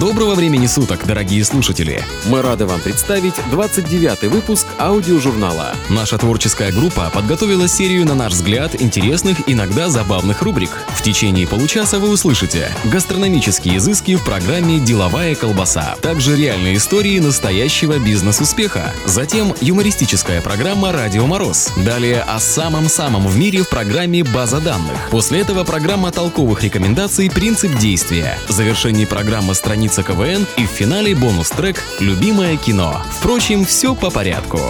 Доброго времени суток, дорогие слушатели! Мы рады вам представить 29-й выпуск аудиожурнала. Наша творческая группа подготовила серию, на наш взгляд, интересных, иногда забавных рубрик. В течение получаса вы услышите гастрономические изыски в программе «Деловая колбаса», также реальные истории настоящего бизнес-успеха, затем юмористическая программа «Радио Мороз», далее о самом-самом в мире в программе «База данных». После этого программа толковых рекомендаций «Принцип действия». В завершении программы «Страница КВН» и в финале бонус-трек «Любимое кино». Впрочем, все по порядку.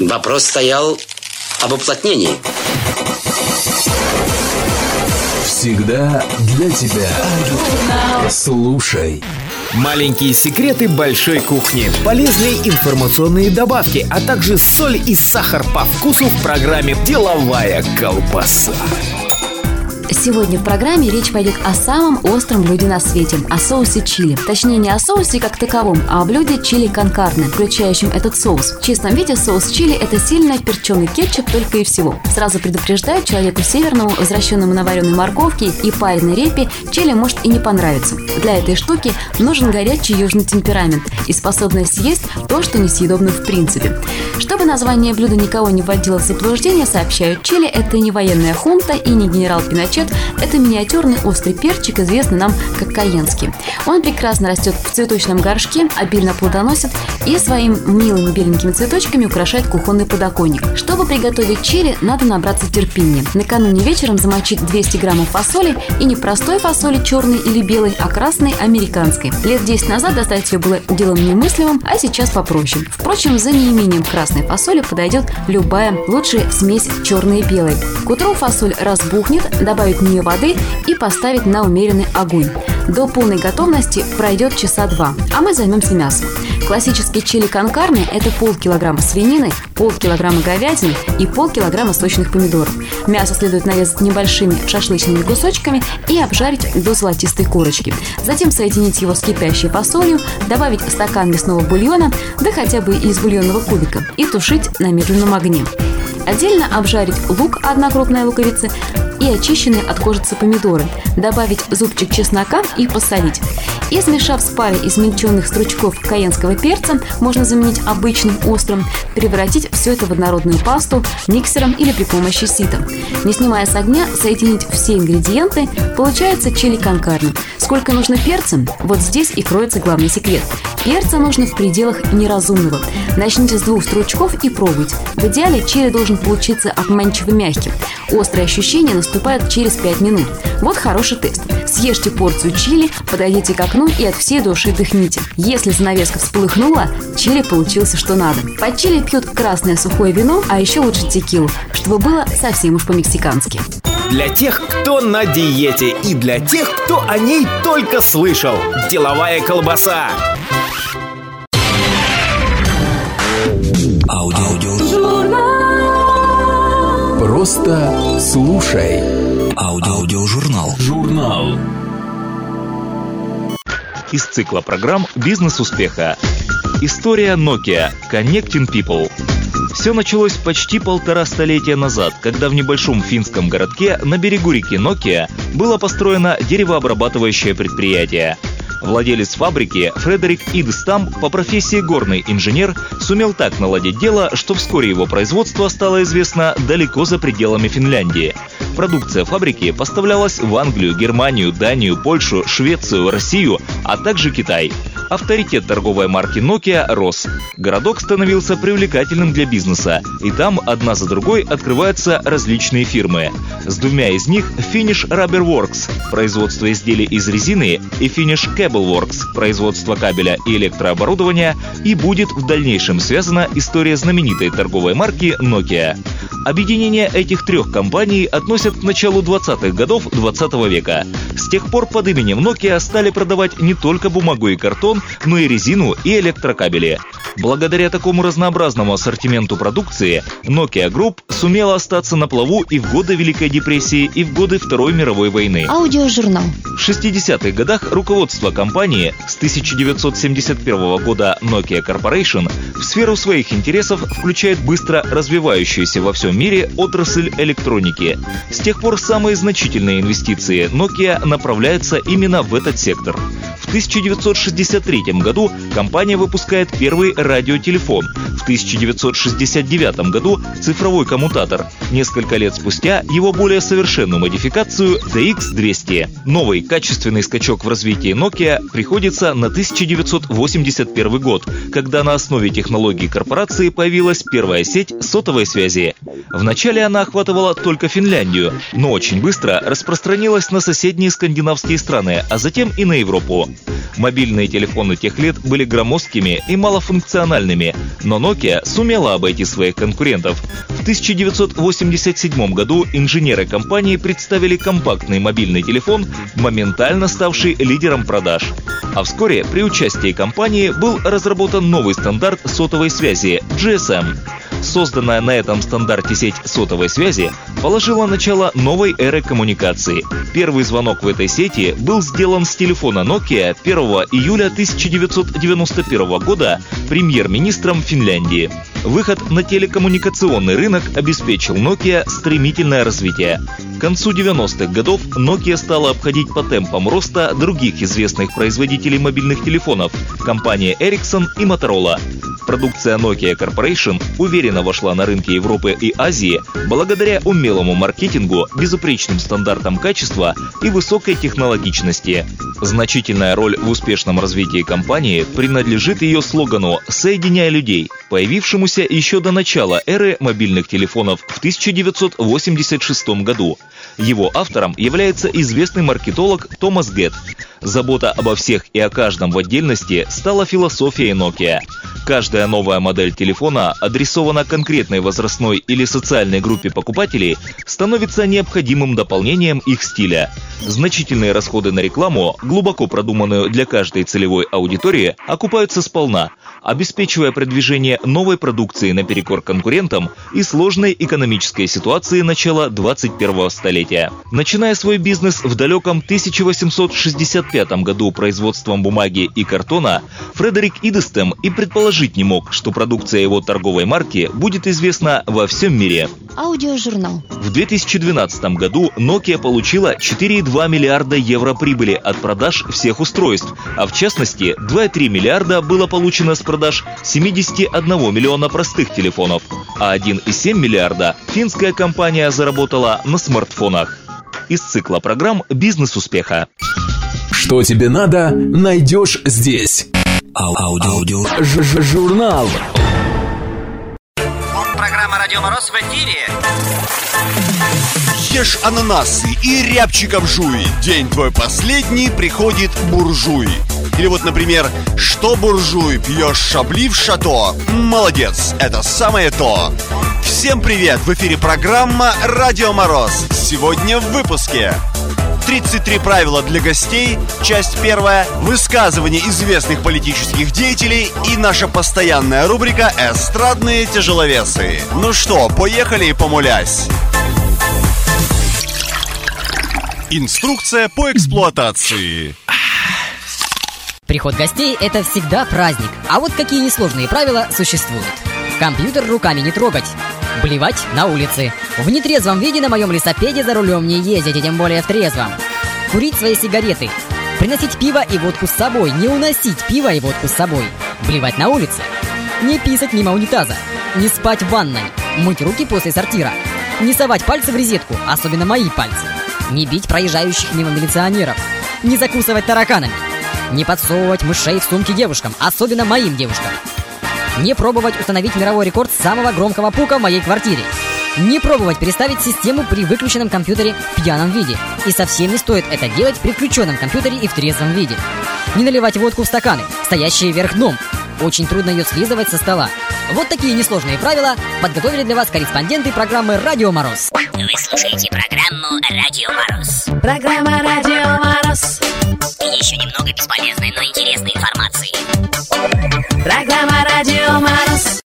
Вопрос стоял об уплотнении. Всегда для тебя. Слушай. Маленькие секреты большой кухни, полезные информационные добавки, а также соль и сахар по вкусу в программе «Деловая колбаса». Сегодня в программе речь пойдет о самом остром блюде на свете – о соусе чили. Точнее, не о соусе как таковом, а о блюде чили конкарне, включающем этот соус. В чистом виде соус чили – это сильно перченый кетчуп только и всего. Сразу предупреждаю, человеку северному, возвращенному на вареной морковке и пареной репе, чили может и не понравиться. Для этой штуки нужен горячий южный темперамент и способность съесть то, что несъедобно в принципе. Чтобы название блюда никого не вводило в заблуждение, сообщают, чили – это не военная хунта и не генерал Пиночет, Рачет – это миниатюрный острый перчик, известный нам как каенский. Он прекрасно растет в цветочном горшке, обильно плодоносит и своими милыми беленькими цветочками украшает кухонный подоконник. Чтобы приготовить чили, надо набраться терпения. Накануне вечером замочить 200 граммов фасоли и не простой фасоли черной или белой, а красной американской. Лет 10 назад достать ее было делом немыслимым, а сейчас попроще. Впрочем, за неимением красной фасоли подойдет любая лучшая смесь черной и белой. К утру фасоль разбухнет, добавить добавить в нее воды и поставить на умеренный огонь. До полной готовности пройдет часа два, а мы займемся мясом. Классический чили конкарне – это полкилограмма свинины, полкилограмма говядины и полкилограмма сочных помидоров. Мясо следует нарезать небольшими шашлычными кусочками и обжарить до золотистой корочки. Затем соединить его с кипящей фасолью, добавить стакан мясного бульона, да хотя бы из бульонного кубика, и тушить на медленном огне. Отдельно обжарить лук, одна крупная луковица, и очищенные от кожицы помидоры, добавить зубчик чеснока и посолить. И смешав с парой измельченных стручков каенского перца, можно заменить обычным острым, превратить все это в однородную пасту миксером или при помощи сита. Не снимая с огня, соединить все ингредиенты, получается чили конкарне. Сколько нужно перца? Вот здесь и кроется главный секрет. Перца нужно в пределах неразумного. Начните с двух стручков и пробуйте. В идеале чили должен получиться обманчиво мягким. Острые ощущения наступают через 5 минут. Вот хороший тест. Съешьте порцию чили, подойдите к окну и от всей души дыхните. Если занавеска всполыхнула, чили получился что надо. Под чили пьют красное сухое вино, а еще лучше текилу, чтобы было совсем уж по-мексикански. Для тех, кто на диете и для тех, кто о ней только слышал. Деловая колбаса. Просто слушай. Аудиожурнал. Журнал. Из цикла программ «Бизнес успеха». История Nokia Connecting People. Все началось почти полтора столетия назад, когда в небольшом финском городке на берегу реки Nokia было построено деревообрабатывающее предприятие – Владелец фабрики Фредерик Идстам по профессии горный инженер сумел так наладить дело, что вскоре его производство стало известно далеко за пределами Финляндии. Продукция фабрики поставлялась в Англию, Германию, Данию, Польшу, Швецию, Россию, а также Китай. Авторитет торговой марки Nokia рос. Городок становился привлекательным для бизнеса, и там одна за другой открываются различные фирмы. С двумя из них Finish Rubber Works – производство изделий из резины, и Finish Cable Works – производство кабеля и электрооборудования, и будет в дальнейшем связана история знаменитой торговой марки Nokia. Объединение этих трех компаний относят к началу 20-х годов 20 -го века. С тех пор под именем Nokia стали продавать не только бумагу и картон, но и резину и электрокабели. Благодаря такому разнообразному ассортименту продукции, Nokia Group сумела остаться на плаву и в годы Великой депрессии, и в годы Второй мировой войны. Аудиожурнал. В 60-х годах руководство компании с 1971 года Nokia Corporation в сферу своих интересов включает быстро развивающуюся во всем мире отрасль электроники. С тех пор самые значительные инвестиции Nokia направляются именно в этот сектор. В 1963 году компания выпускает первый радиотелефон. В 1969 году цифровой коммутатор. Несколько лет спустя его более совершенную модификацию DX200. Новый качественный скачок в развитии Nokia приходится на 1981 год, когда на основе технологий корпорации появилась первая сеть сотовой связи. Вначале она охватывала только Финляндию, но очень быстро распространилась на соседние скандинавские страны, а затем и на Европу. Мобильные телефоны тех лет были громоздкими и малофункциональными, но Nokia сумела обойти своих конкурентов. В 1987 году инженеры компании представили компактный мобильный телефон, моментально ставший лидером продаж. А вскоре при участии компании был разработан новый стандарт сотовой связи – GSM. Созданная на этом стандарте сеть сотовой связи положила начало новой эры коммуникации. Первый звонок в этой сети был сделан с телефона Nokia 1 июля 1991 года премьер-министром Финляндии. Выход на телекоммуникационный рынок обеспечил Nokia стремительное развитие. К концу 90-х годов Nokia стала обходить по темпам роста других известных производителей мобильных телефонов – компании Ericsson и Motorola. Продукция Nokia Corporation уверенно вошла на рынки Европы и Азии благодаря умелому маркетингу, безупречным стандартам качества и высокой технологичности. Значительная роль в успешном развитии компании принадлежит ее слогану «Соединяя людей», появившемуся еще до начала эры мобильных телефонов в 1986 году. Его автором является известный маркетолог Томас Гетт. Забота обо всех и о каждом в отдельности стала философией Nokia. Каждая новая модель телефона, адресована конкретной возрастной или социальной группе покупателей, становится необходимым дополнением их стиля. Значительные расходы на рекламу, глубоко продуманную для каждой целевой аудитории, окупаются сполна, обеспечивая продвижение новой продукции наперекор конкурентам и сложной экономической ситуации начала 21 столетия. Начиная свой бизнес в далеком 1865 году производством бумаги и картона, Фредерик Идестем и предположить не мог, что продукция его торговой марки будет известна во всем мире. Аудиожурнал. В 2012 году Nokia получила 4,2 миллиарда евро прибыли от продаж всех устройств, а в частности 2,3 миллиарда было получено с продаж 71 миллиона простых телефонов, а 1,7 миллиарда финская компания заработала на смартфонах. Из цикла программ «Бизнес успеха». Что тебе надо, найдешь здесь. Аудио. Ж -ж Журнал. Программа «Радио Мороз» в эфире. Ешь ананасы и рябчиком жуй. День твой последний, приходит буржуй. Или вот, например, что буржуй, пьешь шабли в шато? Молодец, это самое то. Всем привет, в эфире программа «Радио Мороз». Сегодня в выпуске. 33 правила для гостей, часть первая, высказывания известных политических деятелей и наша постоянная рубрика «Эстрадные тяжеловесы». Ну что, поехали помулясь. Инструкция по эксплуатации. Приход гостей – это всегда праздник. А вот какие несложные правила существуют. Компьютер руками не трогать. Блевать на улице. В нетрезвом виде на моем лесопеде за рулем не ездить, и тем более в трезвом. Курить свои сигареты. Приносить пиво и водку с собой. Не уносить пиво и водку с собой. Блевать на улице. Не писать мимо унитаза. Не спать в ванной. Мыть руки после сортира. Не совать пальцы в резетку, особенно мои пальцы. Не бить проезжающих мимо милиционеров. Не закусывать тараканами. Не подсовывать мышей в сумки девушкам, особенно моим девушкам. Не пробовать установить мировой рекорд самого громкого пука в моей квартире. Не пробовать переставить систему при выключенном компьютере в пьяном виде. И совсем не стоит это делать при включенном компьютере и в трезвом виде. Не наливать водку в стаканы, стоящие вверх дном. Очень трудно ее слизывать со стола. Вот такие несложные правила подготовили для вас корреспонденты программы «Радио Мороз». Вы слушаете программу «Радио Мороз». Программа «Радио Мороз». И еще немного бесполезной, но интересной информации. Программа «Радио Мороз».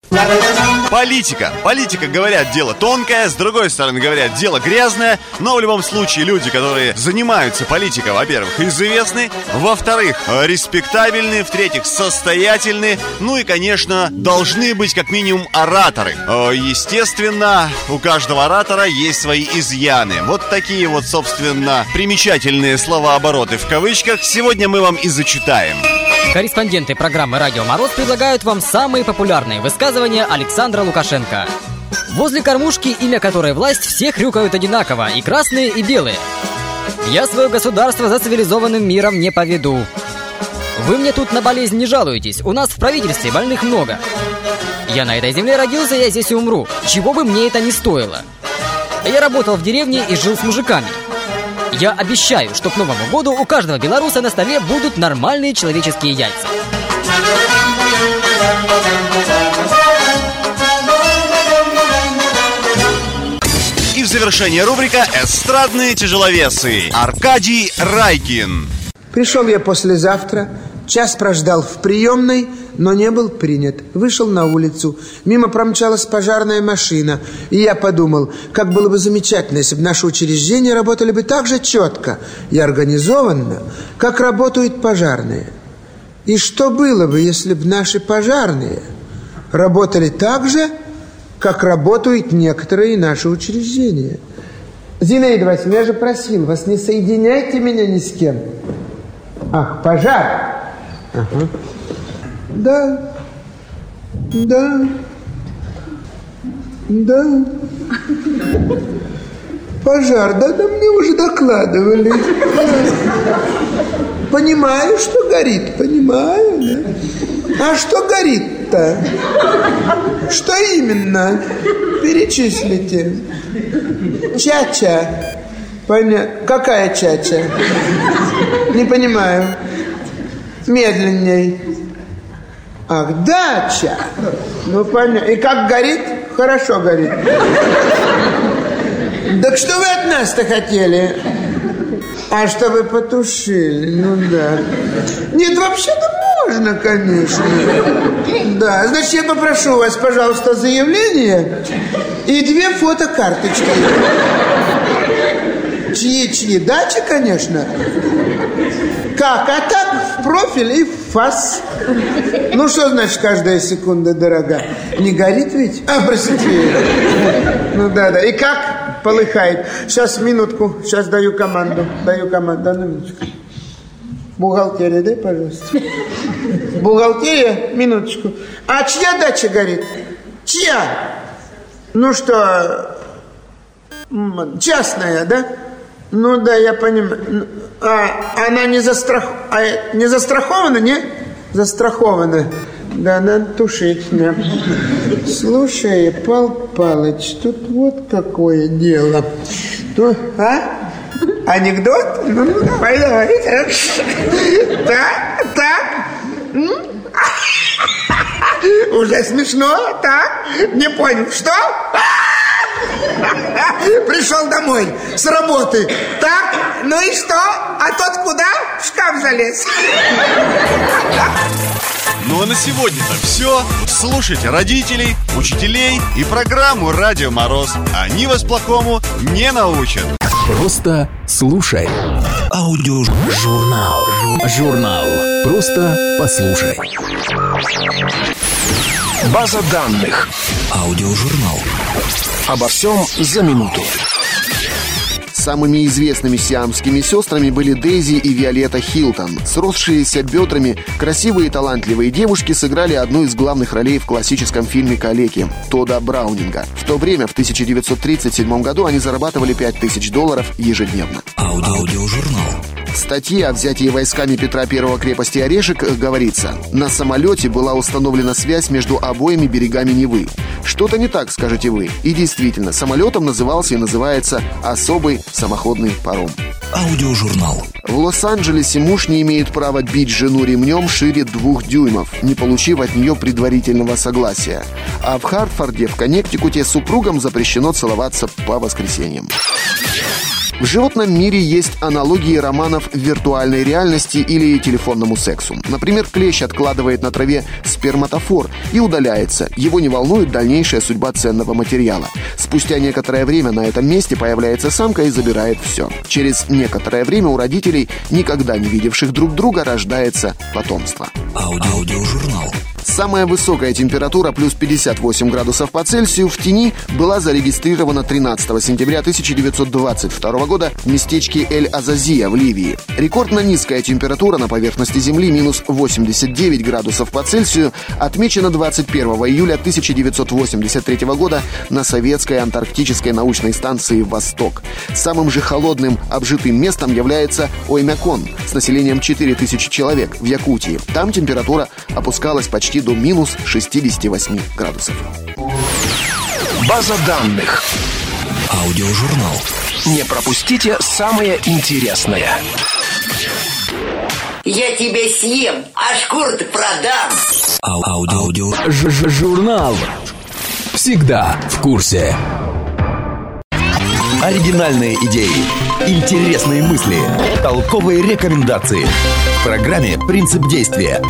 Политика. Политика, говорят, дело тонкое, с другой стороны, говорят, дело грязное, но в любом случае люди, которые занимаются политикой, во-первых, известны, во-вторых, респектабельны, в-третьих, состоятельны, ну и, конечно, должны быть как минимум ораторы. Э, естественно, у каждого оратора есть свои изъяны. Вот такие вот, собственно, примечательные словообороты в кавычках сегодня мы вам и зачитаем. Корреспонденты программы «Радио Мороз» предлагают вам самые популярные высказывания Александра Лукашенко. Возле кормушки, имя которой власть, все хрюкают одинаково, и красные, и белые. Я свое государство за цивилизованным миром не поведу. Вы мне тут на болезнь не жалуетесь, у нас в правительстве больных много. Я на этой земле родился, я здесь и умру, чего бы мне это ни стоило. Я работал в деревне и жил с мужиками. Я обещаю, что к Новому году у каждого белоруса на столе будут нормальные человеческие яйца. И в завершение рубрика «Эстрадные тяжеловесы» Аркадий Райкин. Пришел я послезавтра, час прождал в приемной, но не был принят. Вышел на улицу, мимо промчалась пожарная машина, и я подумал, как было бы замечательно, если бы наши учреждения работали бы так же четко и организованно, как работают пожарные. И что было бы, если бы наши пожарные работали так же, как работают некоторые наши учреждения? Зинаида Васильевна, я же просил вас, не соединяйте меня ни с кем. Ах, пожар. Ага. Да. Да. Да. Пожар, да, да мне уже докладывали. Понимаю, что горит, понимаю, да. А что горит-то? Что именно? Перечислите. Чача. Понятно. Какая чача? Не понимаю. Медленней. Ах, дача. Ну, понятно. И как горит? Хорошо горит. Так что вы от нас-то хотели? А чтобы потушили, ну да. Нет, вообще-то можно, конечно. Да, значит, я попрошу вас, пожалуйста, заявление и две фотокарточки. Чьи-чьи? Дачи, конечно. Как? А так профиль и фас. Ну, что значит каждая секунда дорога? Не горит ведь? А, простите. Ну, да-да. И как полыхает? Сейчас, минутку. Сейчас даю команду. Даю команду. Одну минуточку. Бухгалтерия, дай, пожалуйста. Бухгалтерия, минуточку. А чья дача горит? Чья? Ну что, частная, да? Ну да, я понимаю. А она не, застрах... а, не застрахована, не? Застрахована. Да, надо тушить. Да. Слушай, Пал Палыч, тут вот какое дело. То, а? Анекдот? Ну, ну давай, давай. Так, так. Уже смешно, так? Не понял, что? Пришел домой с работы. Так, ну и что? А тот куда? В шкаф залез. Ну а на сегодня-то все. Слушайте родителей, учителей и программу «Радио Мороз». Они вас плохому не научат. Просто слушай. Аудиожурнал. Журнал. Просто послушай. База данных. Аудиожурнал. Обо всем за минуту. Самыми известными сиамскими сестрами были Дейзи и Виолетта Хилтон. Сросшиеся бедрами, красивые и талантливые девушки сыграли одну из главных ролей в классическом фильме «Калеки» Тода Браунинга. В то время, в 1937 году, они зарабатывали 5000 долларов ежедневно. Аудиожурнал. В статье о взятии войсками Петра I крепости Орешек говорится, на самолете была установлена связь между обоими берегами Невы. Что-то не так, скажете вы. И действительно, самолетом назывался и называется особый самоходный паром. Аудиожурнал. В Лос-Анджелесе муж не имеет права бить жену ремнем шире двух дюймов, не получив от нее предварительного согласия. А в Хартфорде, в Коннектикуте, супругам запрещено целоваться по воскресеньям. В животном мире есть аналогии романов виртуальной реальности или телефонному сексу. Например, клещ откладывает на траве сперматофор и удаляется. Его не волнует дальнейшая судьба ценного материала. Спустя некоторое время на этом месте появляется самка и забирает все. Через некоторое время у родителей, никогда не видевших друг друга, рождается потомство. Аудиожурнал. Самая высокая температура плюс 58 градусов по Цельсию в тени была зарегистрирована 13 сентября 1922 года в местечке Эль-Азазия в Ливии. Рекордно низкая температура на поверхности Земли минус 89 градусов по Цельсию отмечена 21 июля 1983 года на советской антарктической научной станции «Восток». Самым же холодным обжитым местом является Оймякон с населением 4000 человек в Якутии. Там температура опускалась почти до минус 68 градусов. База данных. Аудиожурнал. Не пропустите самое интересное. Я тебя съем, а шкуру-то продам. Ау- Аудио. Аудио. Ж -ж Журнал. Всегда в курсе. Оригинальные идеи, интересные мысли, толковые рекомендации. В программе «Принцип действия».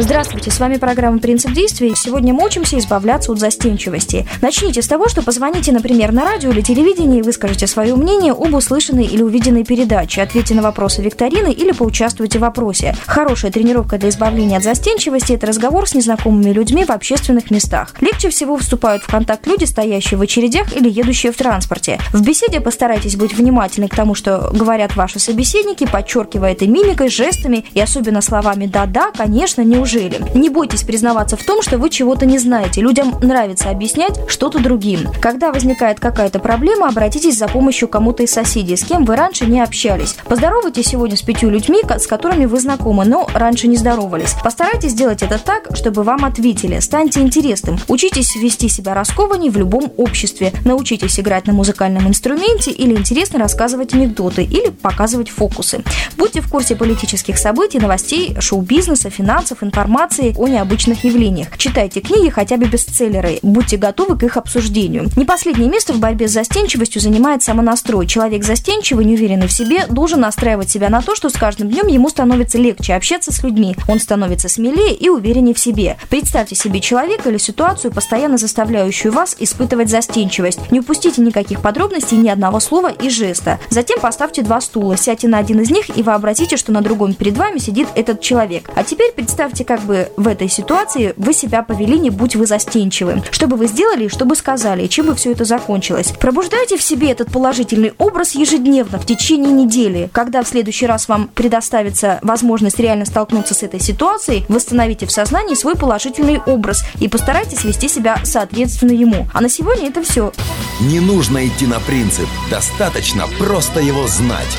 Здравствуйте, с вами программа «Принцип действий». Сегодня мы учимся избавляться от застенчивости. Начните с того, что позвоните, например, на радио или телевидении и выскажите свое мнение об услышанной или увиденной передаче, ответьте на вопросы викторины или поучаствуйте в вопросе. Хорошая тренировка для избавления от застенчивости – это разговор с незнакомыми людьми в общественных местах. Легче всего вступают в контакт люди, стоящие в очередях или едущие в транспорте. В беседе постарайтесь быть внимательны к тому, что говорят ваши собеседники, подчеркивая это мимикой, жестами и особенно словами «да-да», «конечно», «неужели». Не бойтесь признаваться в том, что вы чего-то не знаете. Людям нравится объяснять что-то другим. Когда возникает какая-то проблема, обратитесь за помощью кому-то из соседей, с кем вы раньше не общались. Поздоровайтесь сегодня с пятью людьми, с которыми вы знакомы, но раньше не здоровались. Постарайтесь сделать это так, чтобы вам ответили. Станьте интересным. Учитесь вести себя раскованней в любом обществе. Научитесь играть на музыкальном инструменте или интересно рассказывать анекдоты или показывать фокусы. Будьте в курсе политических событий, новостей, шоу-бизнеса, финансов, информации о необычных явлениях. Читайте книги, хотя бы бестселлеры. Будьте готовы к их обсуждению. Не последнее место в борьбе с застенчивостью занимает самонастрой. Человек застенчивый, неуверенный в себе, должен настраивать себя на то, что с каждым днем ему становится легче общаться с людьми. Он становится смелее и увереннее в себе. Представьте себе человека или ситуацию, постоянно заставляющую вас испытывать застенчивость. Не упустите никаких подробностей, ни одного слова и жеста. Затем поставьте два стула, сядьте на один из них и вообразите, что на другом перед вами сидит этот человек. А теперь представьте, как бы в этой ситуации вы себя повели, не будь вы застенчивым. Что бы вы сделали и что бы сказали, чем бы все это закончилось. Пробуждайте в себе этот положительный образ ежедневно в течение недели. Когда в следующий раз вам предоставится возможность реально столкнуться с этой ситуацией, восстановите в сознании свой положительный образ и постарайтесь вести себя соответственно ему. А на сегодня это все. Не нужно идти на принцип, достаточно просто его знать.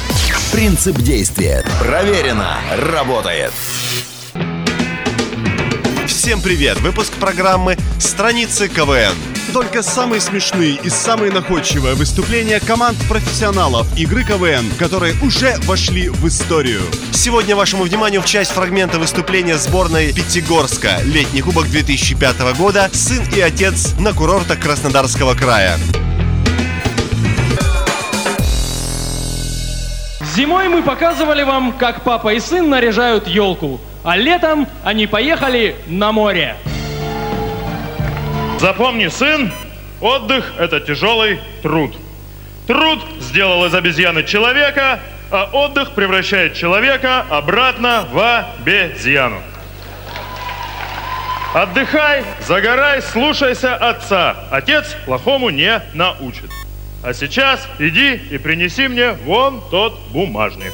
Принцип действия. Проверено. Работает. Всем привет! Выпуск программы «Страницы КВН». Только самые смешные и самые находчивые выступления команд профессионалов игры КВН, которые уже вошли в историю. Сегодня вашему вниманию в часть фрагмента выступления сборной Пятигорска «Летний кубок 2005 года. Сын и отец на курортах Краснодарского края». Зимой мы показывали вам, как папа и сын наряжают елку, а летом они поехали на море. Запомни, сын, отдых – это тяжелый труд. Труд сделал из обезьяны человека, а отдых превращает человека обратно в обезьяну. Отдыхай, загорай, слушайся отца. Отец плохому не научит. А сейчас иди и принеси мне вон тот бумажник.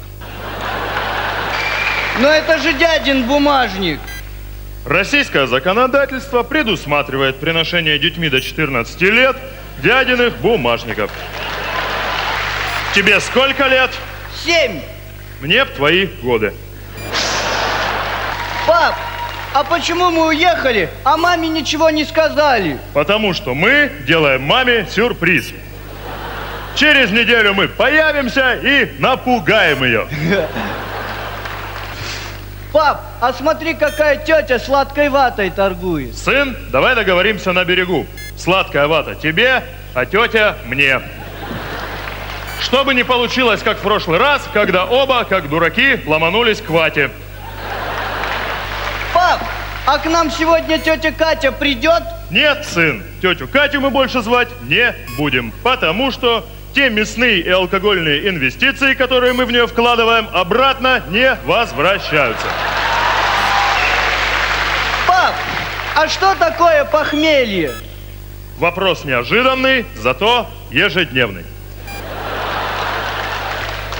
Но это же дядин бумажник. Российское законодательство предусматривает приношение детьми до 14 лет дядиных бумажников. Тебе сколько лет? Семь. Мне в твои годы. Пап, а почему мы уехали, а маме ничего не сказали? Потому что мы делаем маме сюрприз. Через неделю мы появимся и напугаем ее. Пап, а смотри, какая тетя сладкой ватой торгует. Сын, давай договоримся на берегу. Сладкая вата тебе, а тетя мне. Чтобы не получилось, как в прошлый раз, когда оба, как дураки, ломанулись к вате. Пап, а к нам сегодня тетя Катя придет? Нет, сын, тетю Катю мы больше звать не будем, потому что те мясные и алкогольные инвестиции, которые мы в нее вкладываем, обратно не возвращаются. Пап, а что такое похмелье? Вопрос неожиданный, зато ежедневный.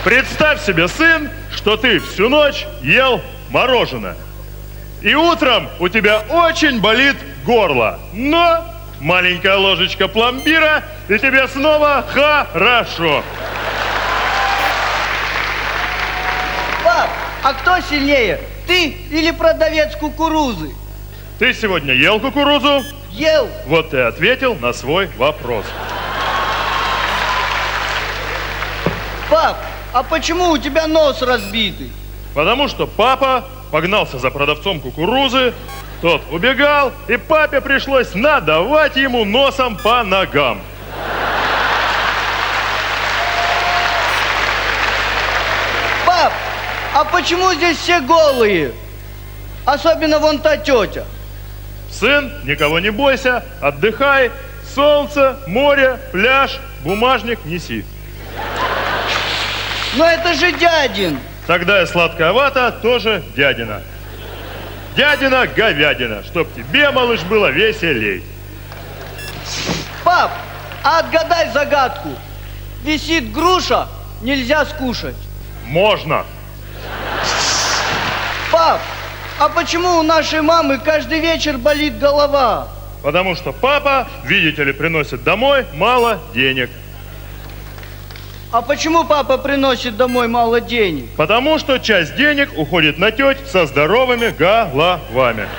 Представь себе, сын, что ты всю ночь ел мороженое. И утром у тебя очень болит горло. Но маленькая ложечка пломбира, и тебе снова хорошо. Пап, а кто сильнее, ты или продавец кукурузы? Ты сегодня ел кукурузу? Ел. Вот ты ответил на свой вопрос. Пап, а почему у тебя нос разбитый? Потому что папа погнался за продавцом кукурузы, тот убегал, и папе пришлось надавать ему носом по ногам. Пап, а почему здесь все голые? Особенно вон та тетя. Сын, никого не бойся, отдыхай. Солнце, море, пляж, бумажник неси. Но это же дядин. Тогда и сладкая вата тоже дядина. Дядина говядина, чтоб тебе, малыш, было веселей. Пап, а отгадай загадку. Висит груша, нельзя скушать. Можно. Пап, а почему у нашей мамы каждый вечер болит голова? Потому что папа, видите ли, приносит домой мало денег. А почему папа приносит домой мало денег? Потому что часть денег уходит на теть со здоровыми головами.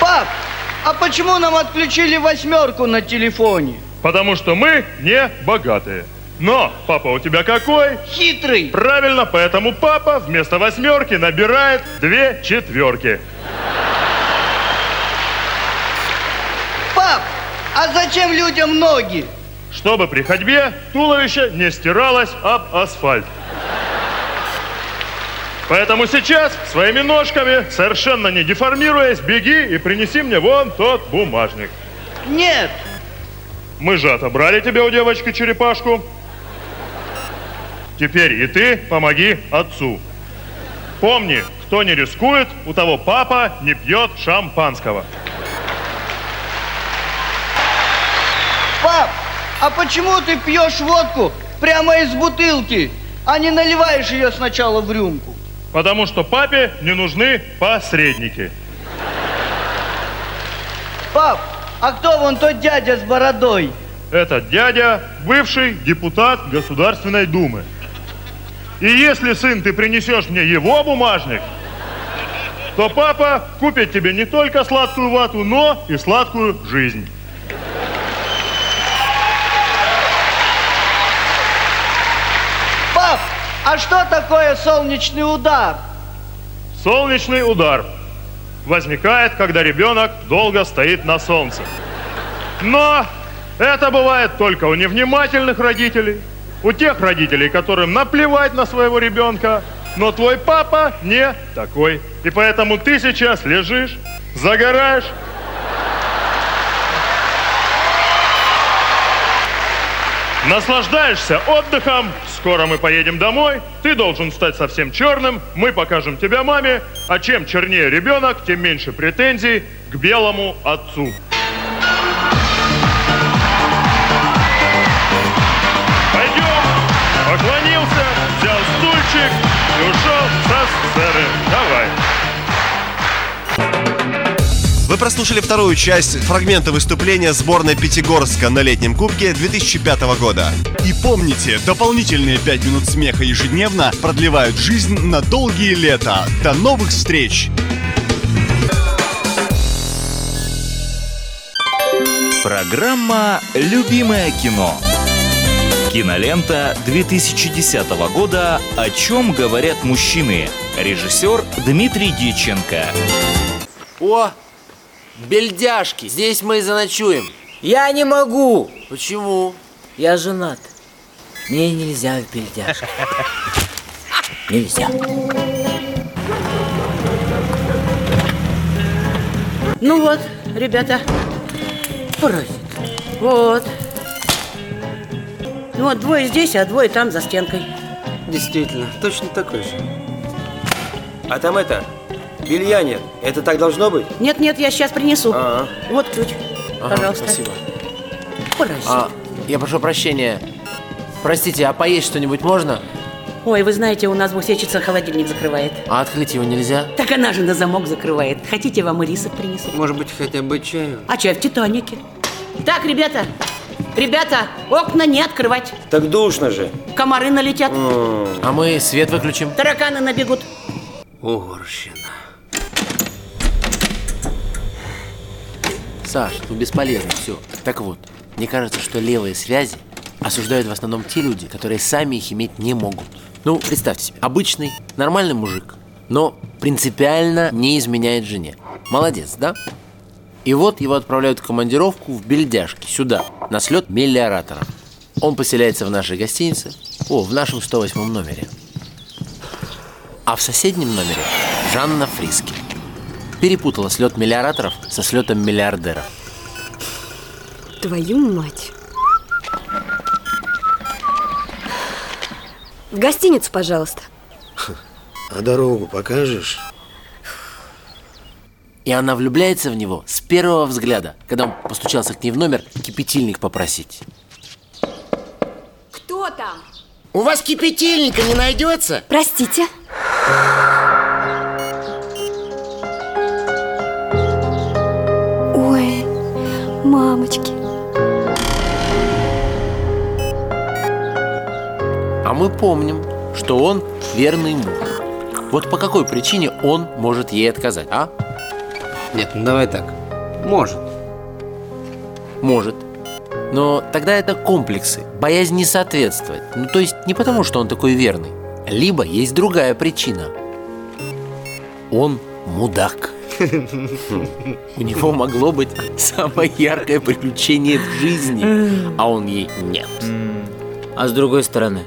Пап, а почему нам отключили восьмерку на телефоне? Потому что мы не богатые. Но папа у тебя какой? Хитрый. Правильно, поэтому папа вместо восьмерки набирает две четверки. Пап, а зачем людям ноги? Чтобы при ходьбе туловище не стиралось об асфальт. Поэтому сейчас своими ножками, совершенно не деформируясь, беги и принеси мне вон тот бумажник. Нет. Мы же отобрали тебе у девочки черепашку. Теперь и ты помоги отцу. Помни, кто не рискует, у того папа не пьет шампанского. Пап, а почему ты пьешь водку прямо из бутылки, а не наливаешь ее сначала в рюмку? Потому что папе не нужны посредники. Пап, а кто вон тот дядя с бородой? Этот дядя бывший депутат Государственной Думы. И если, сын, ты принесешь мне его бумажник, то папа купит тебе не только сладкую вату, но и сладкую жизнь. Пап, а что такое солнечный удар? Солнечный удар возникает, когда ребенок долго стоит на солнце. Но это бывает только у невнимательных родителей, у тех родителей, которым наплевать на своего ребенка, но твой папа не такой. И поэтому ты сейчас лежишь, загораешь, Наслаждаешься отдыхом, скоро мы поедем домой, ты должен стать совсем черным, мы покажем тебя маме, а чем чернее ребенок, тем меньше претензий к белому отцу. Пойдем, поклонился, взял стульчик и ушел со сцены. Давай. Вы прослушали вторую часть фрагмента выступления сборной Пятигорска на летнем кубке 2005 года. И помните, дополнительные 5 минут смеха ежедневно продлевают жизнь на долгие лета. До новых встреч! Программа «Любимое кино». Кинолента 2010 года «О чем говорят мужчины». Режиссер Дмитрий Диченко. О, бельдяшки, здесь мы и заночуем. Я не могу. Почему? Я женат. Мне нельзя в бельдяшки. Нельзя. Ну вот, ребята, паразит. Вот. Ну вот двое здесь, а двое там за стенкой. Действительно, точно такой же. А там это, белья нет. Это так должно быть? Нет, нет, я сейчас принесу. А, Вот ключ. ага, Пожалуйста. Спасибо. Паразит. А, я прошу прощения. Простите, а поесть что-нибудь можно? Ой, вы знаете, у нас буфетчица холодильник закрывает. А открыть его нельзя? Так она же на замок закрывает. Хотите, вам и рисок принесу? Может быть, хотя бы чаю? А чай в Титанике. Так, ребята, ребята, окна не открывать. Так душно же. Комары налетят. А мы свет выключим? Тараканы набегут. Угорщина. Саш, ну бесполезно все. Так вот, мне кажется, что левые связи осуждают в основном те люди, которые сами их иметь не могут. Ну, представьте себе, обычный, нормальный мужик, но принципиально не изменяет жене. Молодец, да? И вот его отправляют в командировку в Бельдяшки, сюда, на слет мелиоратора. Он поселяется в нашей гостинице, о, в нашем 108 номере. А в соседнем номере Жанна Фриски. Перепутала слет миллиораторов со слетом миллиардеров. Твою мать. В гостиницу, пожалуйста. А дорогу покажешь? И она влюбляется в него с первого взгляда, когда он постучался к ней в номер кипятильник попросить. Кто там? У вас кипятильника не найдется? Простите. Ой, мамочки. А мы помним, что он верный муж. Вот по какой причине он может ей отказать, а? Нет, ну давай так. Может. Может. Но тогда это комплексы, боязнь не соответствовать. Ну, то есть не потому, что он такой верный. Либо есть другая причина. Он мудак. У него могло быть самое яркое приключение в жизни, а он ей нет. А с другой стороны,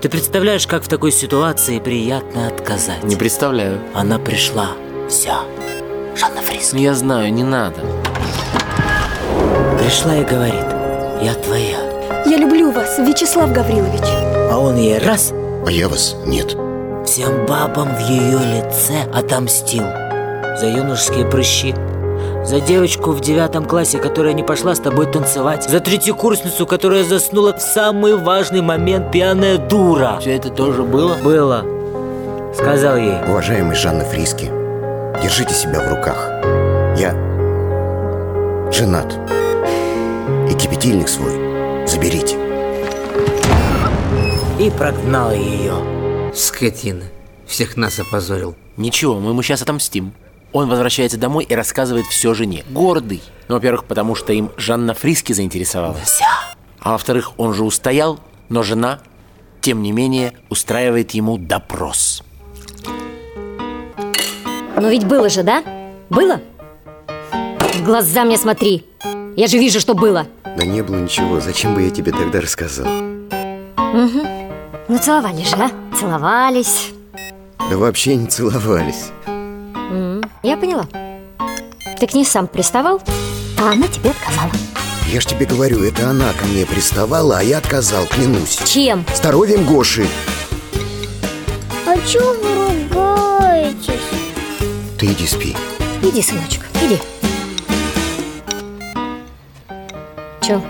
ты представляешь, как в такой ситуации приятно отказать? Не представляю. Она пришла. Вся. Жанна Фрис. Ну, я знаю, не надо. Пришла и говорит, я твоя. Я люблю вас, Вячеслав Гаврилович. А он ей раз А я вас нет. всем бабам в ее лице отомстил. За юношеские прыщи. За девочку в девятом классе, которая не пошла с тобой танцевать. За третьекурсницу, которая заснула в самый важный момент, пьяная дура. Все это тоже было? Было. Сказал ей. Уважаемый Жанна Фриски, держите себя в руках. Я женат. И кипятильник свой заберите. И прогнал ее. Скотина. Всех нас опозорил. Ничего, мы ему сейчас отомстим. Он возвращается домой и рассказывает все жене. Гордый. Ну, во-первых, потому что им Жанна Фриски заинтересовалась. А во-вторых, он же устоял, но жена, тем не менее, устраивает ему допрос. Но ведь было же, да? Было? В глаза мне смотри. Я же вижу, что было. Да не было ничего, зачем бы я тебе тогда рассказал? Угу. Ну, целовались же, а? Целовались. Да вообще не целовались. Я поняла. Ты к ней сам приставал, а она тебе отказала. Я ж тебе говорю, это она ко мне приставала, а я отказал, клянусь. Чем? Здоровьем Гоши. А чё вы ругаетесь? Ты иди спи. Иди, сыночек, иди. Чё?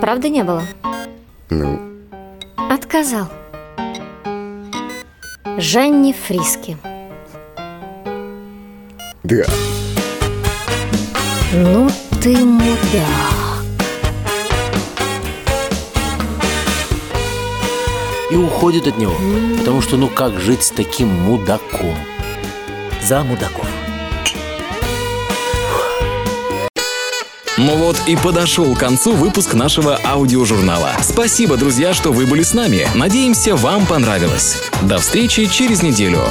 Правда не было? Ну, Отказал. Жанне Фриски. Да. Ну ты мудак. И уходит от него. Потому что ну как жить с таким мудаком? За мудаков. Ну вот и подошел к концу выпуск нашего аудиожурнала. Спасибо, друзья, что вы были с нами. Надеемся, вам понравилось. До встречи через неделю.